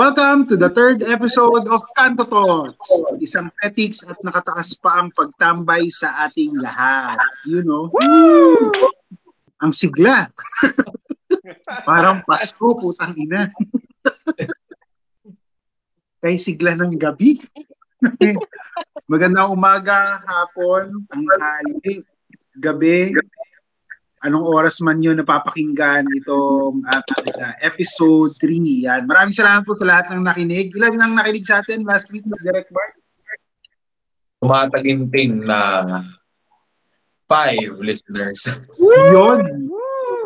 Welcome to the third episode of Kanto Talks. Isang ethics at nakatakas pa ang pagtambay sa ating lahat. You know? Woo! Ang sigla. Parang Pasko, putang ina. Kay sigla ng gabi. Magandang umaga, hapon, tanghali, gabi, anong oras man yun napapakinggan itong ating uh, episode 3. Yan. Maraming salamat po sa lahat ng nakinig. Ilan nang nakinig sa atin last week, Direct Bart? Tumataginting na five listeners. Yun!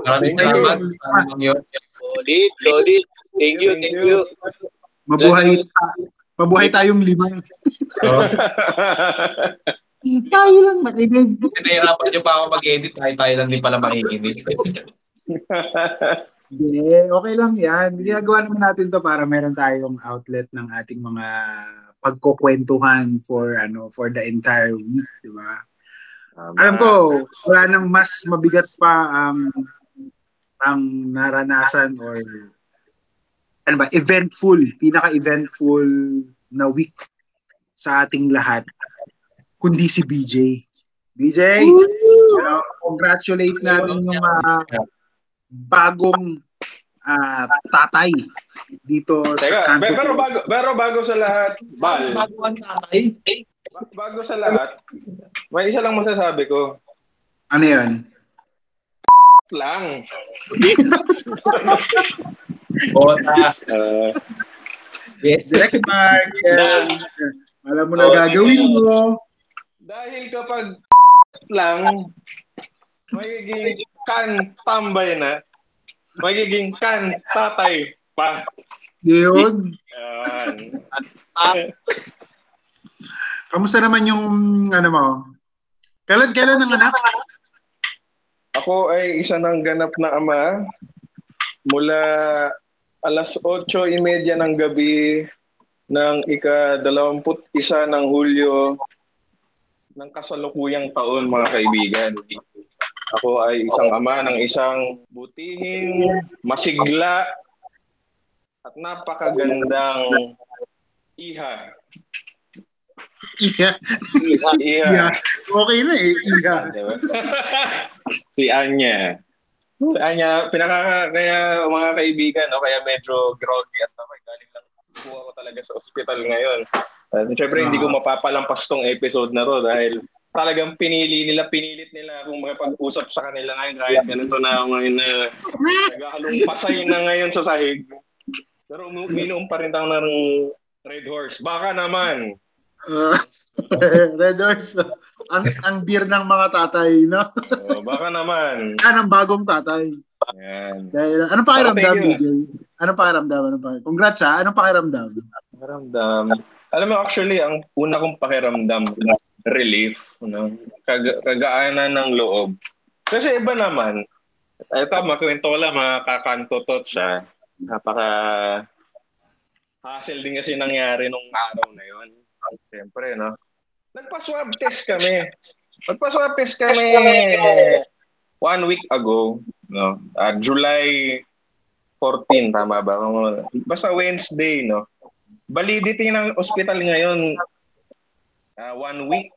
Maraming salamat. Solid, solid. Thank you, thank you. Mabuhay, mabuhay tayong lima. Tayo lang nakinig. kasi nahirapan nyo pa ako mag-edit kahit tayo lang din pala makikinig. Hindi, okay lang yan. Ginagawa naman natin to para meron tayong outlet ng ating mga pagkukwentuhan for ano for the entire week, di ba? Alam ko, wala nang mas mabigat pa ang ang naranasan or ano ba, eventful, pinaka-eventful na week sa ating lahat kundi si BJ. BJ, know, congratulate natin yung mga bagong ah, tatay dito sa Teka, Kanto. be- pero bago, pero bago sa lahat, Bal, Bago ang tatay. ba- bago sa lahat, may isa lang masasabi ko. Ano yun? Lang. Bota. Uh, Yes. Direct Mark. yan. Alam mo na gagawin mo. Dahil kapag lang, magiging kan tambay na, magiging kan tatay pa. Yun. Yan. Kamusta naman yung ano mo? Kailan, kailan ang anak? Ako ay isa ng ganap na ama mula alas 8.30 ng gabi ng ika-21 ng Hulyo ng kasalukuyang taon mga kaibigan. Ako ay isang ama ng isang butihing, masigla at napakagandang iha. Iya. Iha. Iya. Okay na eh. Iya. Diba? si Anya. Si Anya, pinaka, kaya mga kaibigan, no, kaya medyo groggy at ako, galing lang kuha ko talaga sa ospital ngayon. At syempre, hindi ko mapapalampas tong episode na to dahil talagang pinili nila, pinilit nila kung makipag-usap sa kanila ngayon kahit ganito na ako ngayon na naghahalong pasay na ngayon sa sahig. Pero umi- uminom pa rin tayo ng Red Horse. Baka naman. Uh, Red Horse. Ang, ang beer ng mga tatay, no? Oh, baka naman. Yan ang bagong tatay. Yan. Dahil, anong pakiramdam. BJ? Anong pakiramdam? Anong pakiramdam? Congrats ha. Anong pakiramdam? Pakiramdam. Alam mo, actually, ang una kong pakiramdam, relief, no? Kag- kagaanan ng loob. Kasi iba naman, ay tama, kwento ko lang, mga kakantotot siya. Napaka hassle din kasi nangyari nung araw na yon. Siyempre, no? Nagpa-swab test kami. Nagpa-swab test kami one week ago, no? Ah, July 14, tama ba? Basta Wednesday, no? Validity ng hospital ngayon, ah, one week.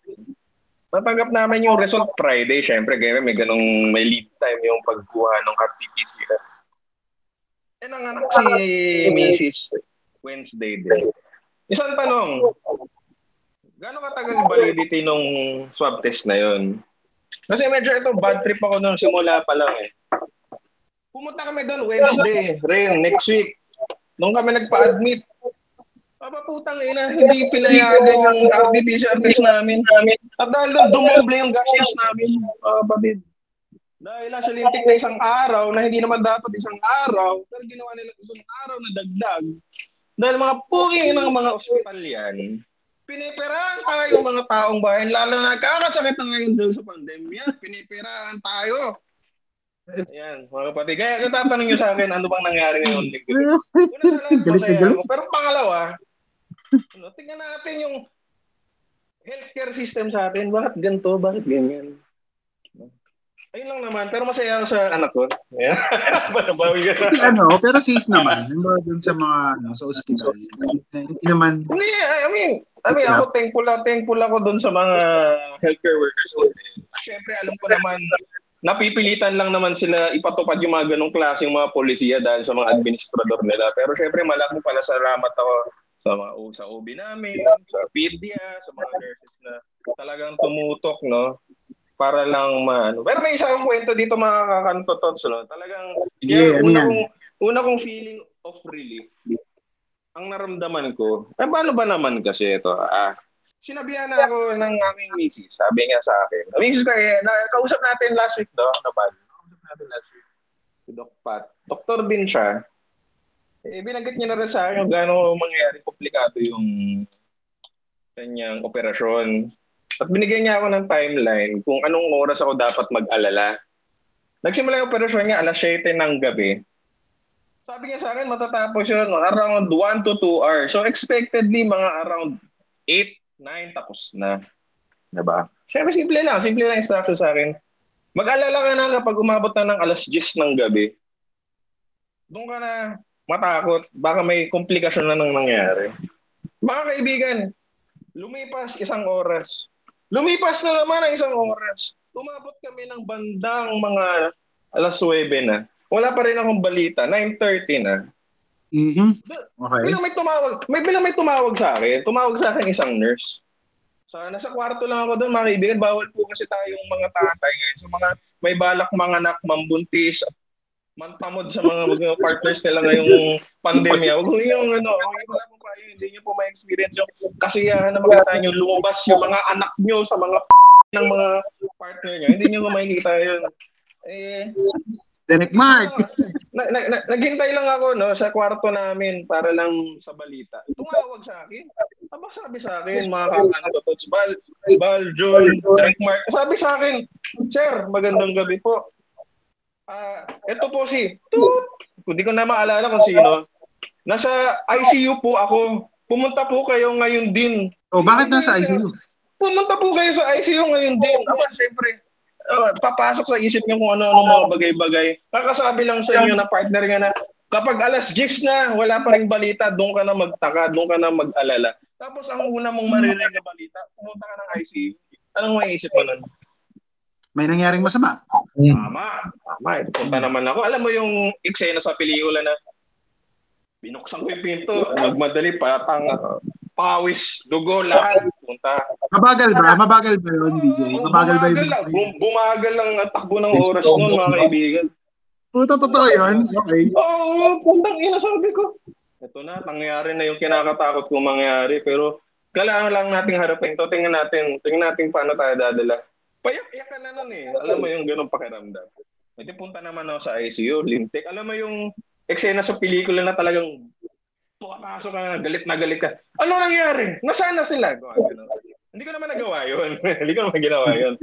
Natanggap namin yung result Friday. Siyempre, kaya may ganong may lead time yung pagkuha ng RT-PCR. Eh, nanganak si Mrs. Wednesday din. Isang tanong, gaano katagal validity nung swab test na yon? Kasi medyo ito, bad trip ako nung simula pa lang eh. Pumunta kami doon Wednesday, rin, next week. Nung kami nagpa-admit, Papaputang ina, hindi pinayagan yung RT-PCR test namin. At dahil doon, dumoble yung gastos namin, uh, batid. Dahil nasa lintik na isang araw na hindi naman dapat isang araw, pero ginawa nila isang araw na dagdag. Dahil mga pugi ng mga ospital yan, pinipirahan tayo mga taong bayan, lalo na kakasakit na ngayon dahil sa pandemya, pinipirahan tayo. Ayan, mga kapatid. Kaya natatanong nyo sa akin, ano bang nangyari ngayon? Una sa lahat, masaya ako. Pero pangalawa, ano, tingnan natin yung healthcare system sa atin. Bakit ganito? Bakit ganyan? Ayun lang naman. Pero masaya ako sa anak ko. Yeah. Bawi ka ano, pero safe naman. Halimbawa dun sa mga, ano, sa ospital. Hindi naman, Hindi, I mean, I mean, ako thankful, thankful ako doon sa mga healthcare workers. Siyempre, alam ko naman, napipilitan lang naman sila ipatupad yung mga ganong klaseng mga polisiya dahil sa mga administrador nila. Pero syempre, malaking pala salamat ako sa mga sa OB namin, sa PDA, sa mga nurses na talagang tumutok, no? Para lang maano. Pero may isa akong kwento dito mga kakantotots, no? Talagang, Sige, yeah, ano una, kong, una kong feeling of relief, ang naramdaman ko, eh paano ba naman kasi ito? Ah, sinabihan na ako ng aking misis. Sabi niya sa akin, misis ko eh, na, kausap natin last week, no? Naman. Kausap natin last week. Si Doc Pat. Doktor din siya. Eh, binanggit niya na rin sa akin kung gaano mangyayari komplikado yung kanyang operasyon. At binigyan niya ako ng timeline kung anong oras ako dapat mag-alala. Nagsimula yung operasyon niya alas 7 ng gabi. Sabi niya sa akin, matatapos yun around 1 to 2 hours. So expectedly, mga around 8, 9, tapos na. Diba? Siyempre, simple lang. Simple lang instruction sa akin. Mag-alala ka na kapag umabot na ng alas 10 ng gabi. Doon ka na matakot. Baka may komplikasyon na nang nangyari. Mga kaibigan, lumipas isang oras. Lumipas na naman ang isang oras. Umabot kami ng bandang mga alas 9 na. Wala pa rin akong balita. 9.30 na. mhm Okay. Bilang may tumawag, may bilang may tumawag sa akin. Tumawag sa akin isang nurse. Sa nasa kwarto lang ako doon, mga kaibigan, bawal po kasi tayong mga tatay ngayon. So mga may balak mga anak, mambuntis, at mantamod sa mga mga partners nila ngayong pandemya. Huwag yung ano, huwag wala pa yun, hindi niyo po ma-experience yung kasiyahan na makita niyo lumabas yung mga anak niyo sa mga ng mga partner niyo. Hindi niyo makikita yun. Eh, Derek Mark. na, na, na, naghintay lang ako no sa kwarto namin para lang sa balita. Tumawag sa akin. Aba sabi sa akin mga kakanto Tots Bal, Bal, John, Derek Mark. Sabi sa akin, Sir, magandang gabi po. Ah, ito po si Toot. Hindi ko na maalala kung sino. Nasa ICU po ako. Pumunta po kayo ngayon din. Oh, bakit nasa ICU? Pumunta po kayo sa ICU ngayon din. Aba, syempre, uh, papasok sa isip niyo kung ano-ano mga bagay-bagay. Kakasabi lang sa inyo na partner nga na kapag alas 10 na, wala pa ring balita, doon ka na magtaka, doon ka na mag-alala. Tapos ang una mong maririnig na balita, pumunta ka ng ICU. Anong maiisip mo nun? May nangyaring masama. Tama. Tama. Ito punta naman ako. Alam mo yung eksena sa pelikula na binuksan ko yung pinto, nagmadali, patang, pawis, dugo, lahat. Punta. Mabagal ba? Mabagal ba yun, DJ? Mabagal ba bumagal lang. yun? Bum- bumagal lang ang takbo ng oras noon, mga kaibigan. Puto, totoo yun? Okay. Oo, oh, puntang ina sabi ko. Ito na, nangyari na yung kinakatakot kong mangyari. Pero kailangan lang nating harapin ito. Tingnan natin, tingnan natin paano tayo dadala. Payak-iyak ka na nun eh. Alam mo yung ganong pakiramdam. Ito punta naman ako sa ICU, lintik. Alam mo yung eksena sa pelikula na talagang pumapasok ka na, galit na galit ka. Ano nangyari? Nasaan na sila? Hindi ko naman nagawa yun. Hindi ko naman ginawa yun.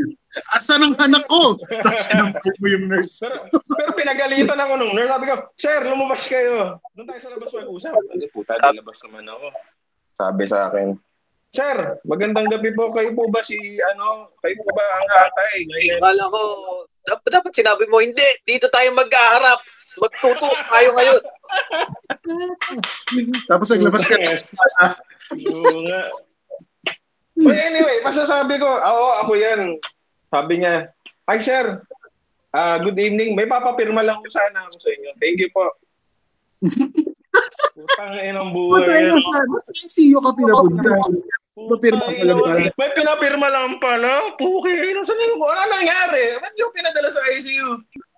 Asan ang anak ko? Tapos sinampok mo yung nurse. Pero, pero pinagalitan ako nung nurse. Sabi ko, Sir, lumabas kayo. Doon tayo sa labas mag-usap. Sabi, puta, labas naman ako. Sabi sa akin, Sir, magandang gabi po. Kayo po ba si, ano, kayo po ba ang tatay? Ngayon, Akala ko, dapat, dapat sinabi mo, hindi, dito tayo magkaharap. Magtutus tayo ngayon. Tapos naglabas ka. But anyway, masasabi ko, oo, ako yan. Sabi niya, Hi sir, Ah, good evening. May papapirma lang ko sana ako sa inyo. Thank you po. Putang inang buhay. Yan. na sa ICU ka pinapunta. Papirma pa lang pala. May pinapirma lang pala. Puki, nasa nyo ko? Ano nangyari? Ba't yung pinadala sa ICU?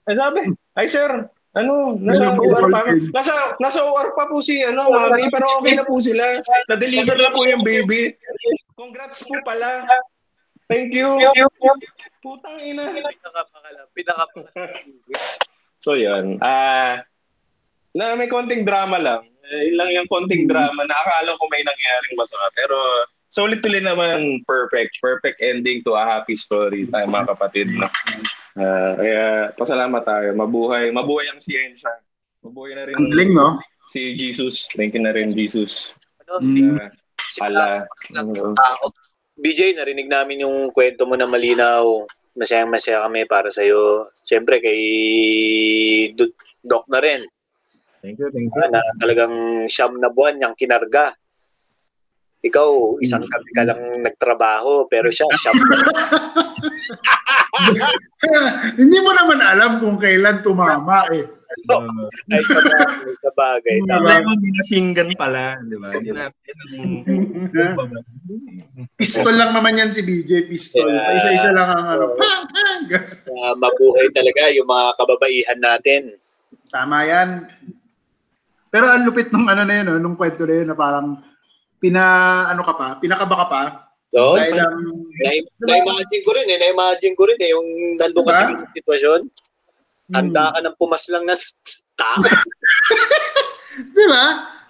Eh sabi, ay sir, ano, nasa OR pa. Nasa, nasa OR pa po si, ano, mami, pero okay na po sila. Na-deliver na po yung baby. Congrats po pala. Thank you. Putang ina. Pinakapakalam. Pinakapakalam. So yun. Ah, na may konting drama lang. Eh, lang yung konting drama na akala ko may nangyaring masama. Pero solid tuloy naman perfect. Perfect ending to a happy story tayo mga kapatid. No? Ah, kaya pasalamat tayo. Mabuhay. Mabuhay ang siyensya. Mabuhay na rin Ang no? si Jesus. Thank you na rin, Jesus. Ano, Mm. Ah, ala. BJ, narinig namin yung kwento mo na malinaw. masayang masaya kami para sa iyo. Siyempre kay Do- Doc na rin. Thank you, thank you. ah, na talagang siyam na buwan niyang kinarga. Ikaw, isang gabi ka lang nagtrabaho, pero siya, siyam na Hindi mo naman alam kung kailan tumama eh. Uh, ay sa bagay. Sa bagay. Tama. Lemon binasinggan pala, di ba? Pistol lang naman yan si BJ, pistol. Yeah. Isa-isa lang ang ano. Ah, mabuhay talaga yung mga kababaihan natin. Tama yan. Pero ang lupit nung ano na yun, no, nung kwento na yun na parang pina, ano ka pa, pinakaba ka pa. So, Dahil ang, na- na-imagine ko rin eh, na-imagine ko rin eh, yung nandun ka sa sitwasyon, Hmm. handa ka ng pumaslang ng tao. di ba?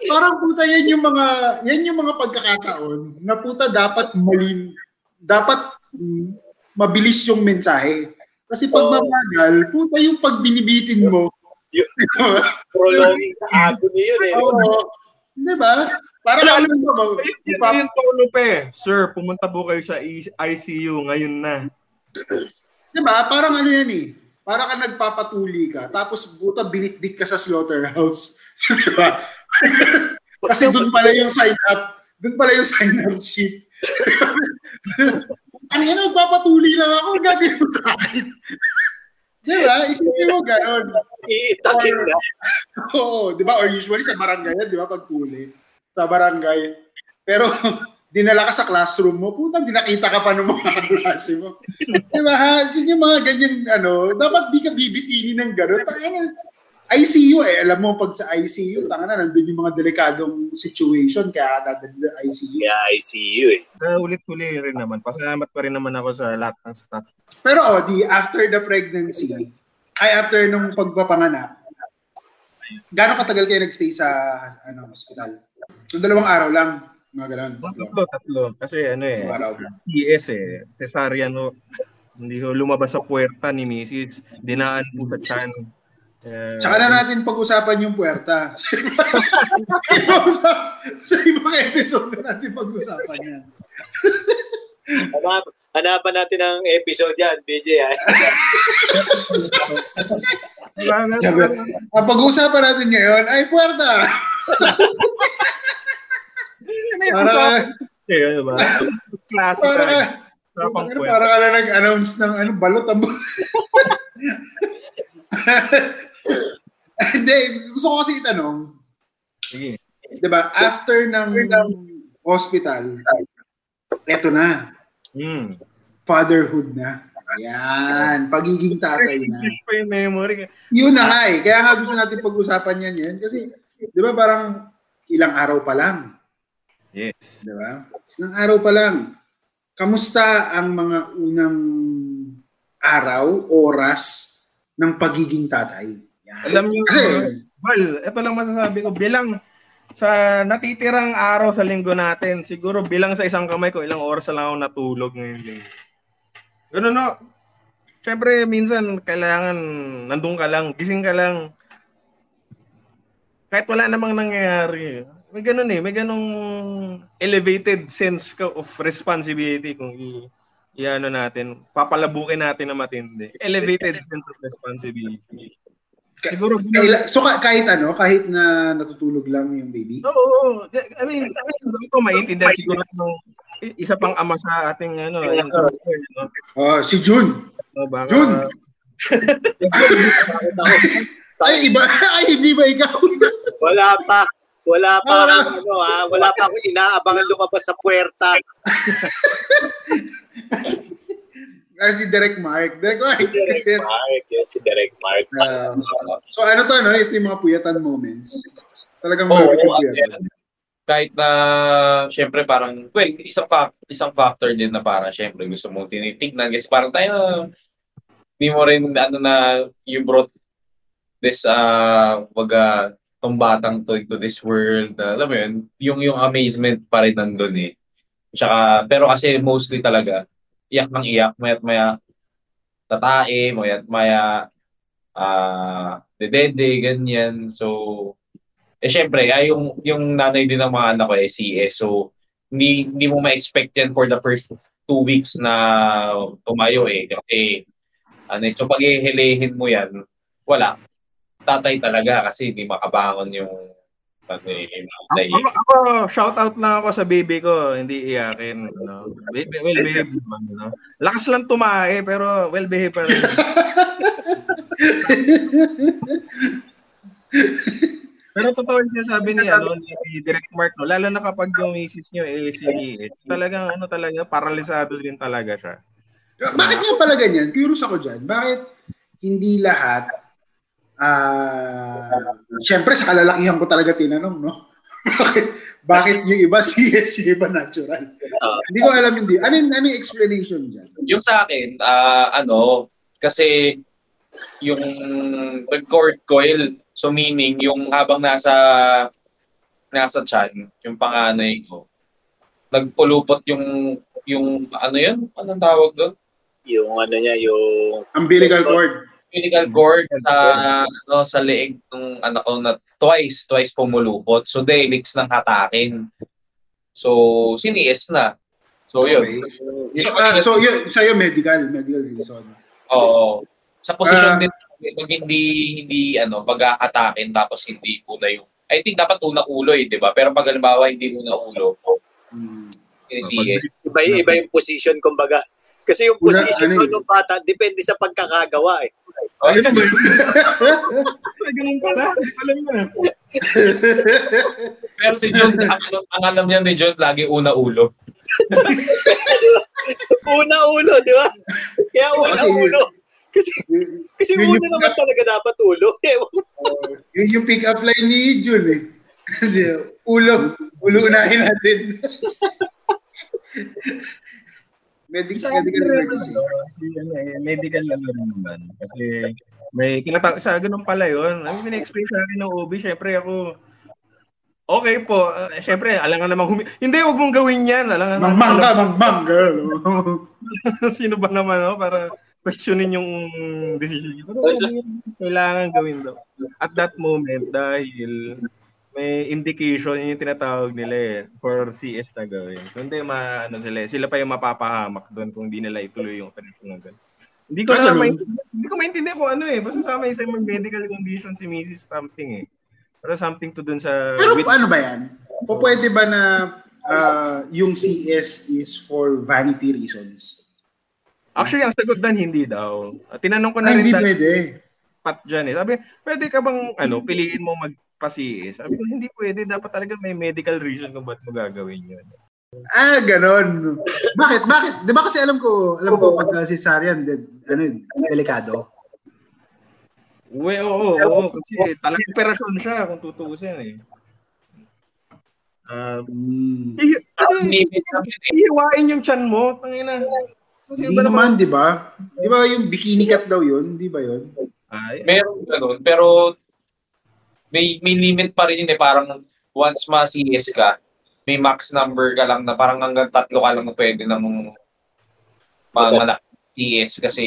Parang puta yan yung mga, yan yung mga pagkakataon na puta dapat malin, dapat mm, mabilis yung mensahe. Kasi pag Oo. mabagal, puta yung pag binibitin mo. Yung-? Prolonging sa agony yun eh. Oo. Di ba? Wala, alam mo ba? Yun yun yung tono pa eh. Sir, pumunta po kayo sa I- ICU ngayon na. Di ba? Parang ano yan eh. Para ka nagpapatuli ka, tapos buta binitbit ka sa slaughterhouse. Di ba? Kasi doon pala yung sign up. Doon pala yung sign up sheet. ano yan, nagpapatuli lang ako, gagawin mo sa akin. Di ba? Isipin mo gano'n. Iitakin na. Oo, di ba? Or usually sa barangay yan, di ba? Pag puli. Sa barangay. Pero, dinala ka sa classroom mo, puta, dinakita ka pa ng mga klase mo. di ba? Ha? Yun yung mga ganyan, ano, dapat di ka bibitinin ng gano'n. Tangina, ICU eh. Alam mo, pag sa ICU, tanga na, nandun yung mga delikadong situation, kaya dadali sa ICU. Yeah, I see you eh. Uh, ulit-uli rin naman. Pasalamat pa rin naman ako sa lahat ng staff. Pero, oh, di, after the pregnancy, ay after nung pagpapanganak, gano'ng katagal kayo nagstay sa ano, hospital? So, dalawang araw lang. Mga ganun. Tatlo, tatlo. Kasi ano eh, Araw. CS eh, cesarean ho. Hindi ho lumabas sa puwerta ni Mrs. Dinaan po sa chan. Eh, Tsaka na natin pag-usapan yung puwerta. sa ibang episode na natin pag-usapan yan. Hanap, hanapan natin ang episode yan, BJ. ah. ang pag-usapan natin ngayon ay puwerta. may Para, usapan eh, ano ba? Klase para, para, Usapang para, puwerta. ka lang nag-announce ng ano, balot ang Hindi, gusto ko kasi itanong, Sige. di ba, after ng hospital, eto na, Hmm. fatherhood na. Ayan, pagiging tatay na. Pa yung memory. Yun na nga eh. Kaya nga gusto natin pag-usapan yan yan. Kasi, di ba parang ilang araw pa lang. Yes. Di ba? Ilang araw pa lang. Kamusta ang mga unang araw, oras ng pagiging tatay? Alam niyo, Kasi- Bal, ito lang masasabi ko. Bilang sa natitirang araw sa linggo natin, siguro bilang sa isang kamay ko, ilang oras na lang ako natulog ngayon linggo. Ganun no. Siyempre, minsan, kailangan, nandun ka lang, gising ka lang. Kahit wala namang nangyayari. May ganun eh, may ganung elevated sense ka of responsibility kung i, i-ano natin, papalabukin natin na matindi. Elevated sense of responsibility. Siguro Kaila, so ka- kahit ano, kahit na natutulog lang yung baby? Oo, oo. I mean, ito maintindihan siguro ng isa pang ama sa ating ano, yung trooper, no? Oh, si Jun. So, baka, Jun! Ay, iba. Ay, hindi ba ikaw? Wala pa. Wala pa Wala. akong ano ha. Wala pa akong inaabangan lumabas sa puwerta. Ah, si Derek Mark. Derek Mark. Direct Mark. Yes, si Direct Mark. Ah, so ano to, no? Ito yung mga puyatan moments. Talagang malapit yung at puyatan. kahit na syempre parang well isang fact, isang factor din na parang syempre gusto mong tinitignan kasi parang tayo hindi mo rin ano na you brought this uh waga tong batang to into this world na, alam mo yun yung yung amazement pa rin nandun eh Tsaka, pero kasi mostly talaga iyak ng iyak mayat maya tatae mayat maya ah dedede ganyan so eh syempre, ay yung yung nanay din ng mga anak ko eh CS. So hindi hindi mo ma-expect yan for the first two weeks na tumayo eh. Kasi, ano, so pag ihilihin mo yan, wala. Tatay talaga kasi hindi makabangon yung ano eh, yung Ako, ako, shout out lang ako sa baby ko, hindi iyakin. Ano. Baby, well behaved naman. No? Lakas lang tumae, pero well behaved pa rin. pero totoo yung sinasabi ni, ano, ni, ni Direct Mark, no? lalo na kapag yung misis nyo eh, si it's talagang ano talaga, paralisado din talaga siya. Bakit nga pala ganyan? Curious ako dyan. Bakit hindi lahat ah Siyempre, sa kalalakihan ko talaga tinanong, no? bakit, bakit yung iba CS, yung iba natural? hindi ko alam hindi. Ano, yung- ano yung explanation dyan? Yung sa akin, ah, ano, kasi yung cord coil, so meaning yung habang nasa nasa chan, yung panganay ko, nagpulupot yung yung ano yun? Anong tawag doon? Yung ano niya, yung Umbilical cord. Umbilical cord sa ano sa leeg ng anak ko na twice, twice pumulupot. So delix ng hatakin. So siniis na. So yun. Okay. So, ah, so yun, sa'yo medical, medical reason. Oo. Sa posisyon Ah. din pag hindi hindi ano pag-aatakin tapos hindi una yung I think dapat una ulo eh, 'di ba? Pero pag halimbawa hindi una ulo, Hmm. sinisiyes. iba, iba yung position, kumbaga. Kasi yung Una, position ano ko eh. nung bata, depende sa pagkakagawa eh. Oh, Ano ba yun? Ay, ganun pala. Hindi ko alam na. pero si John, ang, alam- ang alam niya ni John, lagi una ulo. Una ulo, di ba? Kaya una Kasi- ulo. Kasi, kasi Yun una naman talaga dapat ulo. Ko. Yun yung pick-up line ni Jun eh. Kasi, ulo, ulo unahin natin. Medic, Sa medical emergency. ano, eh, medical ano rin naman. Kasi may kinatawag sa ganun pala yun. Ang pina-explain sa akin ng OB, syempre ako, okay po. Uh, syempre, alangan namang humi... Hindi, wag mong gawin yan. Alangan Mangmang ka, mangmang, girl. Sino ba naman, no? Para questionin yung decision niyo. Pero kailangan gawin daw. At that moment, dahil may indication, yun yung tinatawag nila eh, for CS na gawin. So, hindi ma, ano sila, eh, sila pa yung mapapahamak doon kung hindi nila ituloy yung operasyon na gano'n. Hindi ko na maintindihan, hindi ko maintindihan kung ano eh. Basta sa may isang medical condition si Mrs. something eh. Pero something to dun sa... Pero with- ano ba yan? O pwede ba na ah, yung CS is for vanity reasons? Actually, ang sagot doon, hindi daw. Tinanong ko na Ay, rin hindi pwede. pat dyan eh. Sabi, pwede ka bang, ano, piliin mo magpa-CS? Sabi ko, hindi pwede. Dapat talaga may medical reason kung ba't mo gagawin yun. Ah, ganon. Bakit? Bakit? Di ba kasi alam ko, alam ko pag cesarean, dead, ano, yun, delikado. Uwe, oo, oo, oo, kasi talagang operasyon siya kung tutuusin eh. Um, Hmm. i- ano, eh. ihiwain yung chan mo. Tangina. Hindi ba naman, di ba? Di ba yung bikini cat daw yun? Di ba yun? Ay, Meron ganun, pero may may limit pa rin yun eh. Parang once ma-CS ka, may max number ka lang na parang hanggang tatlo ka lang pwede na mong manganak CS kasi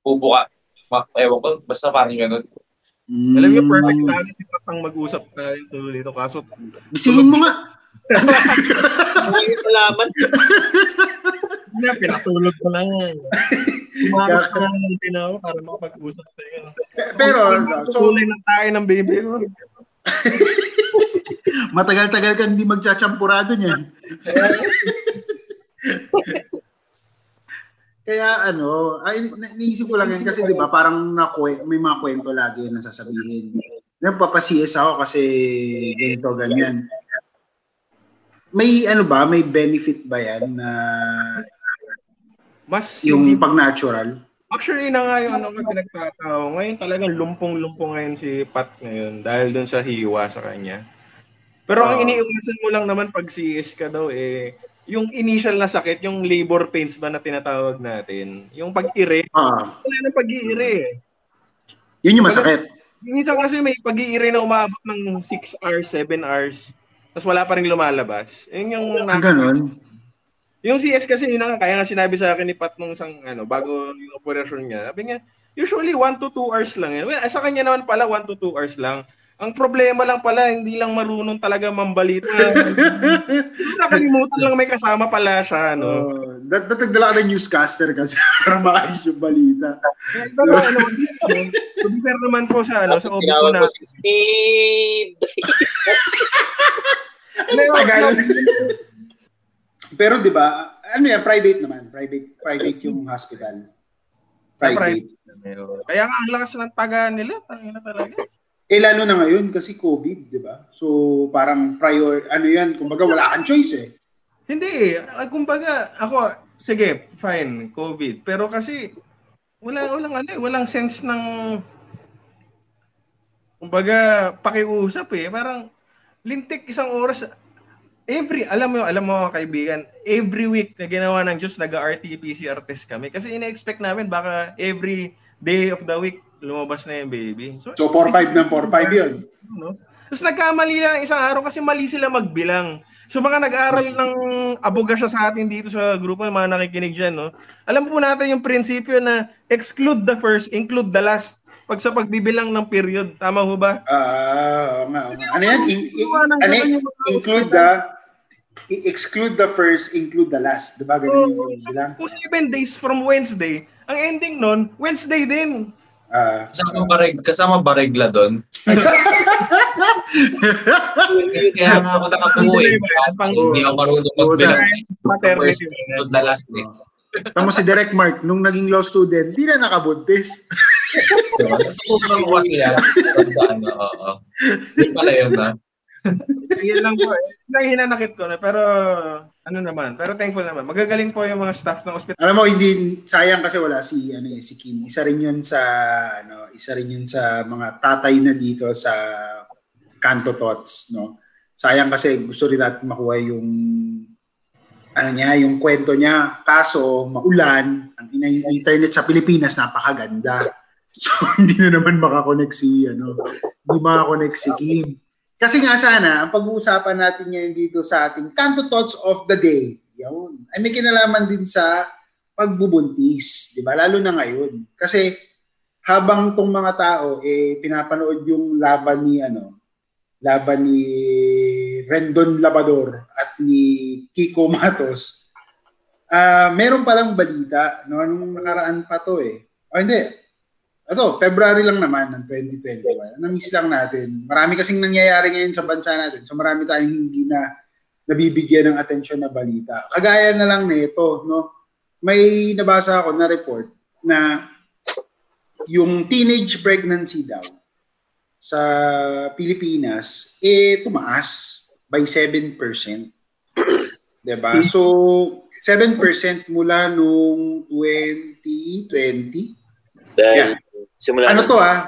bubuka. Ma, ewan ko, basta parang ganun. alam niyo, perfect sana si Patang mag-usap tayo tuloy dito. Kaso, Bisihin mo nga. Ko malaman. na, pinatulog ko lang yan. Umakas ko lang ng tinaw para makapag-usap sa iyo. Pero, so, so, kulay ng tayo ng baby ko. matagal-tagal kang hindi magchachampurado niyan. Kaya ano, ay, na- naisip ko lang yan kasi 'di ba parang nakwe, may mga kwento lagi na sasabihin. Nagpapa-CS ako kasi ganito ganyan. May ano ba, may benefit ba yan na Mas yung hindi, pag natural? actually na nga yung ano ko pinagtatao. Ngayon talagang lumpong-lumpong ngayon si Pat ngayon dahil dun sa hiwa sa kanya. Pero ang Oo. iniiwasan mo lang naman pag CS ka daw eh, yung initial na sakit, yung labor pains ba na tinatawag natin, yung pag-ire, Ah, wala nang pag-iire eh. yun yung masakit. Minsan kasi may pag-iire na umabot ng 6 hours, 7 hours, tapos wala pa rin lumalabas. Yun yung, Ah, ganun. Yung CS kasi yun nga, kaya nga sinabi sa akin ni Pat nung isang, ano, bago yung operasyon niya, sabi niya, usually 1 to 2 hours lang yan. Well, sa kanya naman pala 1 to 2 hours lang. Ang problema lang pala, hindi lang marunong talaga mambalita. Nakalimutan lang may kasama pala siya, no? Oh, dat datagdala ka ng newscaster kasi para makayos yung balita. Kaya ito na, ano, to be fair naman po sa, ano, sa obi ko na, Steve. Ano? Pero 'di ba, ano yan, private naman, private private yung hospital. Private. Kaya nga, ang lakas ng taga nila, tangina talaga. Eh lalo na ngayon kasi COVID, 'di ba? So parang prior ano 'yan, kumbaga wala kang choice eh. Hindi eh. Ah, Kumbaga, ako, sige, fine, COVID. Pero kasi, wala, walang ano eh, walang sense ng, kumbaga, pakiusap eh. Parang, lintik isang oras, every, alam mo, alam mo mga kaibigan, every week na ginawa ng Diyos, nag-RT-PCR test kami. Kasi ina-expect namin, baka every day of the week, lumabas na yung baby. So, So 4-5 ng 4-5 'yun. no? Tapos nagkamali lang isang araw kasi mali sila magbilang. So mga nag-aral ng abogasya sa atin dito sa grupo, mga nakikinig dyan, no? Alam po natin yung prinsipyo na exclude the first, include the last pag sa pagbibilang ng period. Tama ho ba? Ah, nga. nga. ano yan? In- in- ano yan? include the i- exclude the first, include the last. 'Di ba ganun So, yung bilang? kung seven days from Wednesday, ang ending nun, Wednesday din. Ah, Kasama bareg, kasama baregla doon. Kaya nga ako nakapuwi. Pang- Hindi ako marunong magbilang. Maternity. The last day. tama si Direct Mark, nung naging law student, di na nakabuntis. Sobrang ko kasi yan. Ano, oo. Yun pala yun, ha? Yan lang po. eh. Yun lang hinanakit ko. Na, pero ano naman. Pero thankful naman. Magagaling po yung mga staff ng ospital. Alam mo, hindi sayang kasi wala si ano eh, si Kim. Isa rin 'yun sa ano, isa rin 'yun sa mga tatay na dito sa Kanto Tots, no. Sayang kasi gusto rin natin makuha yung ano niya, yung kwento niya. Kaso maulan, ang internet sa Pilipinas napakaganda. So hindi na naman makakonect si ano, hindi makakonect si Kim. Kasi nga sana, ang pag-uusapan natin ngayon dito sa ating Kanto Thoughts of the Day, yun, ay may kinalaman din sa pagbubuntis, di ba? Lalo na ngayon. Kasi habang tong mga tao eh pinapanood yung laban ni ano, laban ni Rendon Labador at ni Kiko Matos, ah meron palang balita, no, nung nakaraan pa to eh. O hindi, ito, February lang naman ng 2021. Na-miss lang natin. Marami kasing nangyayari ngayon sa bansa natin. So marami tayong hindi na nabibigyan ng atensyon na balita. Kagaya na lang nito, no? May nabasa ako na report na yung teenage pregnancy daw sa Pilipinas eh tumaas by 7%. 'Di ba? So 7% mula nung 2020 Dahil Yeah. Simula ano to ah?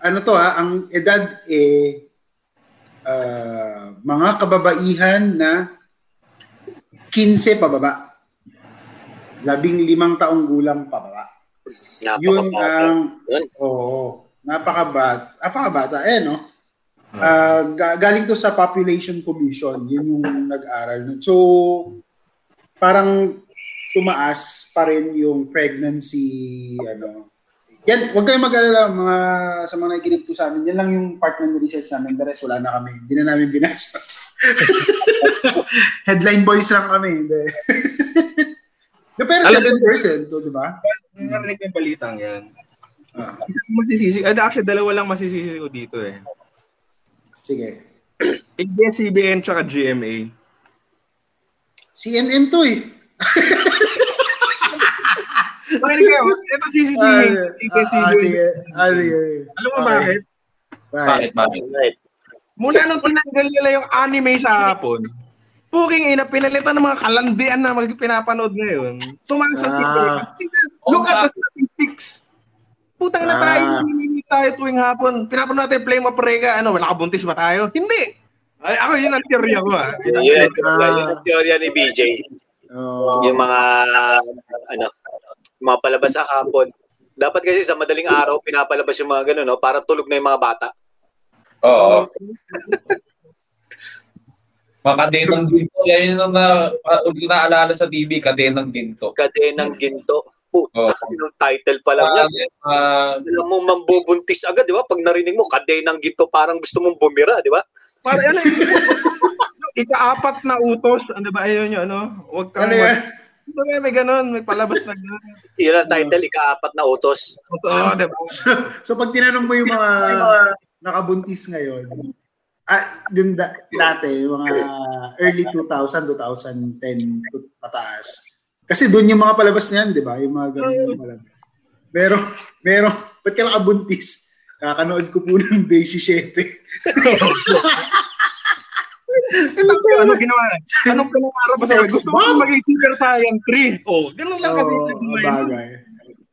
Ano to ah? Ang edad eh ah, mga kababaihan na 15 pababa. Labing limang taong gulang pababa. Yun napakababa. ang Yun. oo, napakabat, napakabata eh no. Ah, ga- galing to sa population commission, yun yung nag-aral. So parang tumaas pa rin yung pregnancy ano yan, huwag kayong mag-alala mga sa mga nakikinig po sa amin. Yan lang yung part ng research namin. The rest, wala na kami. Hindi na namin binasa. Headline boys lang kami. Hindi. No, pero Alam- 7% to, di ba? Narinig ko yung balitang yan. Ah, masisisi. ah, Actually, dalawa lang masisisi ko dito eh. sige. ABS-CBN tsaka GMA. CNN to eh. Makinig kayo. Ito sisisihin. Ah, ah, ABS-CBN. sige. Ah, sige. Alam mo Okay. bakit? Bakit, bakit? Mula nung tinanggal nila yung anime sa hapon, Puking ina, pinalitan ng mga kalandian na pinapanood ngayon. Tumaas ang Ah. TikTok. Look at the statistics. Putang na Ah. tayo, hindi tayo tuwing hapon. Pinapanood natin Flame of Rega, ano, wala kabuntis ba tayo? Hindi. Ay, ako yun ang teorya ko ah. Yun, yun, yun ang teorya ni BJ. Oh. Yung mga, ano, mga palabas sa hapon. Dapat kasi sa madaling araw, pinapalabas yung mga gano'n, no? Para tulog na yung mga bata. Oo. Mga kadenang ginto. Yan yun ang na, uh, naalala sa TV, kadenang ginto. Kadenang ginto. Oh, Oo. yung title pa lang yan. Ah, Alam mo, mambubuntis agad, di ba? Pag narinig mo, kadenang ginto, parang gusto mong bumira, di ba? Para ano, yung ikaapat na utos, ano ba, ayun yun, ano? Huwag kang Ano yan? Ito may, may ganun, may palabas na ganun. Yun ang title, ika-apat na utos. Oo, diba? So, so pag tinanong mo yung mga nakabuntis ngayon, ah, yung da- dati, yung mga early 2000, 2010 to pataas. Kasi doon yung mga palabas niyan, di ba? Yung mga ganun yung palabas. Pero, pero, ba't ka nakabuntis? Kakanood ko po ng Day 7. Ano ginawa? Anong pangarap ba sa'yo? Gusto mo maging super saiyan 3. Oh, ganun lang kasi sa mo. bagay.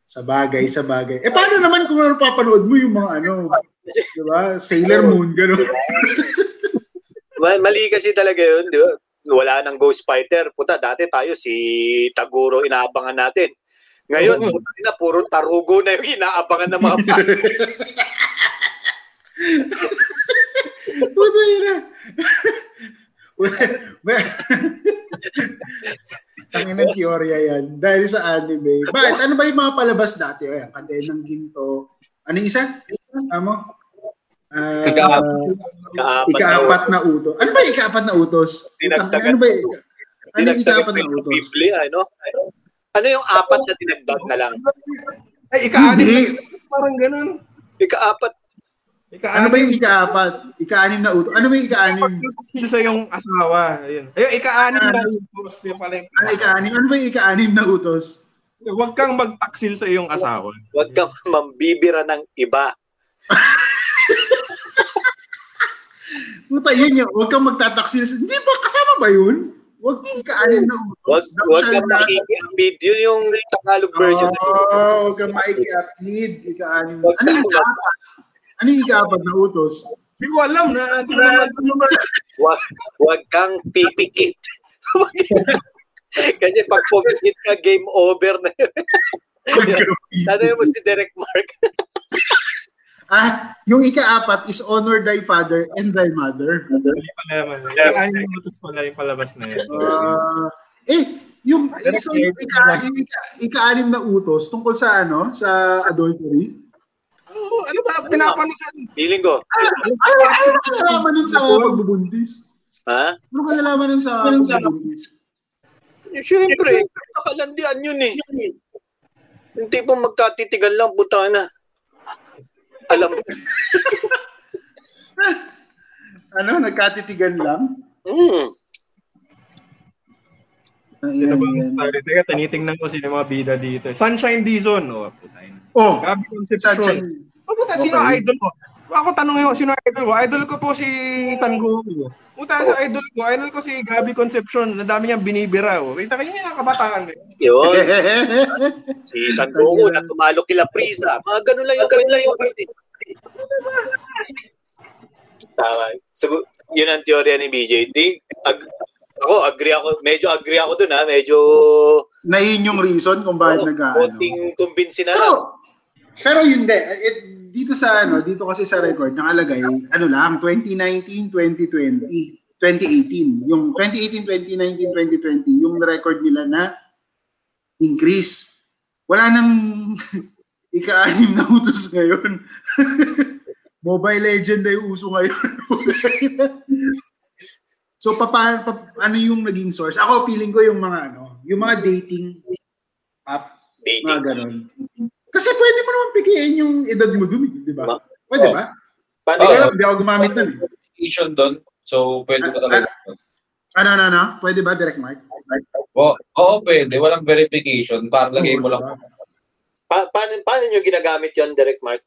Sa bagay, sa bagay. Eh, paano naman kung ano papanood mo yung mga ano, di ba? Sailor Moon, gano'n. Ma- Mali kasi talaga yun, di ba? Wala nang Ghost Fighter. Puta, dati tayo si Taguro inaabangan natin. Ngayon, Oo. puta na, puro tarugo na yung inaabangan ng mga yun na. Tangin ng teorya yan. Dahil sa anime. Bakit? Ano ba yung mga palabas dati? Ayan, Kadenang Ginto. Ano yung isa? Ano? Ah, Ikaapat. Ikaapat na ikaapat na utos. Ano ba yung ikaapat na utos? Dinagdagan Ano ba yung, ano yung ikaapat pa na utos? Biblia, ano? Ano yung apat na dinagdag na lang? Ay, ika-anim. Hindi. Parang ganun. Ika-apat, Ika-anim. Ano ba yung ikaapat? Ika-anim na utos? Ano ba yung ika-anim? Pagkakil sa yung asawa. Ayun. Ayun, ika-anim na utos. Yung pala yung... Ano ika-anim? Ano ba yung ika-anim na utos? Huwag kang magtaksil sa iyong asawa. huwag kang mambibira ng iba. Puta, yun yun. Huwag kang magtataksil. Hindi ba? Kasama ba yun? Huwag ika-anim na utos. Huwag, huwag kang makikiapid. Yun yung Tagalog version. Oo, oh, huwag kang maikiapid. Ika-anim. Ano yung ikaapat? Ano yung ikaapat na utos? Hindi ko alam na. Huwag, huwag kang pipikit. Kasi pag pumikit ka, game over na yun. Ano mo si Derek Mark? ah, yung ikaapat is honor thy father and thy mother. Hindi pa naman. Ika-anim na utos pala yung palabas na yun. Ah, eh, yung, Pero so, yung, ika, yung ika, ika-anim na utos tungkol sa ano, sa adultery. Oo, ano ba? Pinapanisan. Feeling ko. Ano, ano ka nalaman nun sa pagbubuntis? Ha? Ano ka nalaman nun sa pagbubuntis? Siyempre, nakalandian yun eh. Yung tipong magkatitigan lang, puta na. Alam mo. Ano, nagkatitigan lang? Mm. Ang Ito ina ba yung yan. story? Teka, tinitingnan ko sino yung mga bida dito. Sunshine Dizon. Oh, puta yun. Oh, Gabi Sunshine. Concepcion. Oh, puta, sino Okay. idol mo? Ako tanongin mo, sino idol mo? Idol ko po si San Goku. Puta, sa idol ko, idol ko si Gabi Concepcion. Ang dami niyang binibira. Oh. Kita kayo yung kabataan. Eh. Yun. Si San Goku na tumalo kila Prisa. Mga ganun lang yung ganun lang yung Tama. So, yun ang teorya ni BJ. Di, ag, ako, agree ako. Medyo agree ako dun ha. Medyo na yun yung reason kung bakit oh, nag-ano. konting convince na lang. Pero, pero yun de, it, dito sa ano, dito kasi sa record nakalagay ano lang 2019, 2020, 2018. Yung 2018, 2019, 2020 yung record nila na increase. Wala nang ika-anim na utos ngayon. Mobile Legend yung uso ngayon. so papa, pa, ano yung naging source? Ako feeling ko yung mga ano, yung mga dating app mga Dating. Kasi pwede mo naman pikiin yung edad mo dun, eh, di ba? Ma- Pwede Oh. ba? Paano. Ikaw, yun? hindi ako gumamit nun. eh. Application doon. So, pwede ko talaga. Ano, ano, ano? Pwede ba, direct mark? Oo, oo, pwede. Walang verification. Para lagay mo lang. Pa- paano, paano nyo ginagamit yon Direct Mark?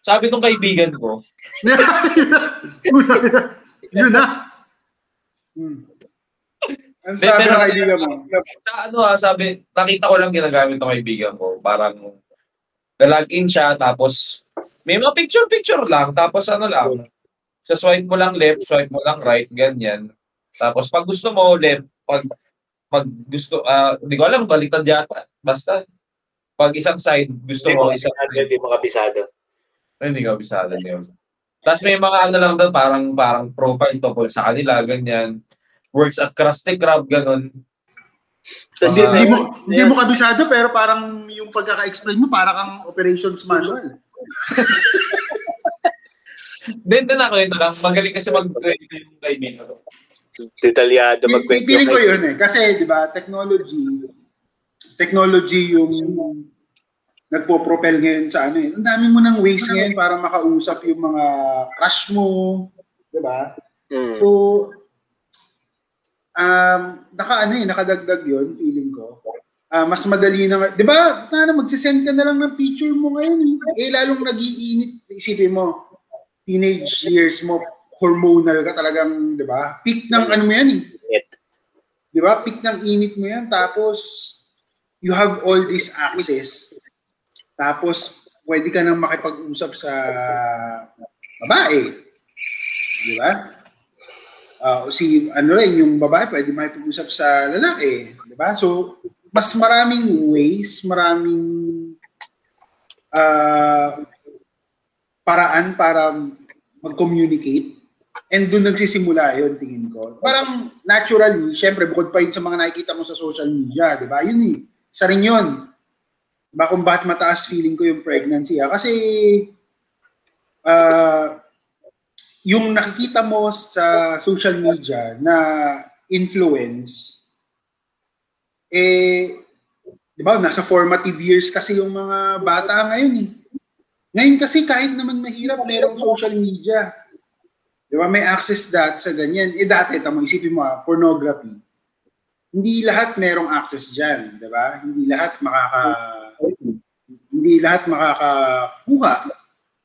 Sabi nung kaibigan ko, Yun na. Hmm. Ano May- sabi ng kaibigan mo? sa ano ha, sabi, nakita ko lang ginagamit ng kaibigan ko. Parang, na-login siya, tapos, may mga picture-picture lang, tapos ano lang, sa swipe mo lang left, swipe mo lang right, ganyan. Tapos, pag gusto mo, left, pag, pag gusto, ah, hindi ko alam, baliktad yata. Basta, pag isang side, gusto Hindi mo, isang kabisado, hindi mo kabisado. Ay, hindi ka bisada yun. Tapos may mga ano lang doon, parang, parang profile tungkol sa kanila, ganyan. Works at Krusty Krab, ganun. Tapos yun, hindi mo, yun, hindi mo kabisado pero parang yung pagkaka-explain mo para kang operations manual. Then, din ako ito lang. Magaling kasi mag-trade yung kaibigan ko. detalyado Pi- magkwento. Piling ko yun eh. Kasi, di ba, technology, technology yung nagpo-propel ngayon sa ano eh. Ang dami mo ng ways ngayon para makausap yung mga crush mo. Di ba? Mm. So, um, naka ano eh, nakadagdag yun, feeling ko. Ah, mas madali na, di ba, na magsisend ka na lang ng picture mo ngayon eh. Eh, lalong nagiinit, isipin mo, teenage years mo, hormonal ka talagang, di ba? Peak ng ano mo yan eh. Di ba? Peak ng init mo yan. Tapos, you have all this access. Tapos, pwede ka nang makipag-usap sa babae. Di ba? Ah, si, ano rin, yung babae pwede makipag-usap sa lalaki. Di ba? So, mas maraming ways, maraming ah, paraan para mag-communicate And doon nagsisimula yun, tingin ko. Parang naturally, syempre, bukod pa yun sa mga nakikita mo sa social media, di ba? Yun eh. Isa rin yun. Diba kung bakit mataas feeling ko yung pregnancy? Ah? Kasi, ah, yung nakikita mo sa social media na influence, eh, di ba, nasa formative years kasi yung mga bata ngayon eh. Ngayon kasi kahit naman mahirap, merong social media. Di ba? May access that sa ganyan. Eh dati, tamo, isipin mo ah, pornography. Hindi lahat merong access dyan. Di ba? Hindi lahat makaka... Hindi lahat makakakuha.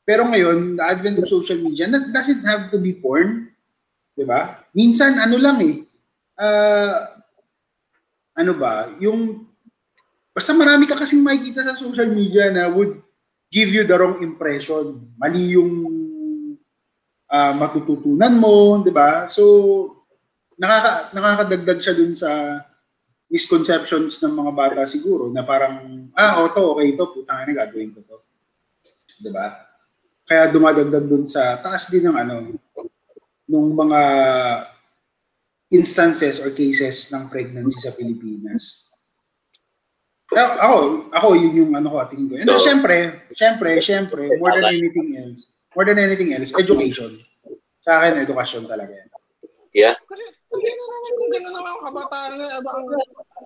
Pero ngayon, the advent of social media, that doesn't have to be porn. Di ba? Minsan, ano lang eh. ah, ano ba? Yung... Basta marami ka kasing makikita sa social media na would give you the wrong impression. Mali yung ah, matututunan mo, 'di ba? So nakaka nakakadagdag siya dun sa misconceptions ng mga bata siguro na parang ah, oh, to, okay ito, putang ina gagawin ko to. 'Di ba? Kaya dumadagdag dun sa taas din ng ano nung mga instances or cases ng pregnancy sa Pilipinas. Kaya ako, ako yun yung ano ko, tingin ko. And then, So- syempre, syempre, syempre, more than anything else, more than anything else, education. Sa akin, edukasyon talaga yan. Yeah. Kasi, kasi na naman kung gano'n naman ang kabataan na, ang,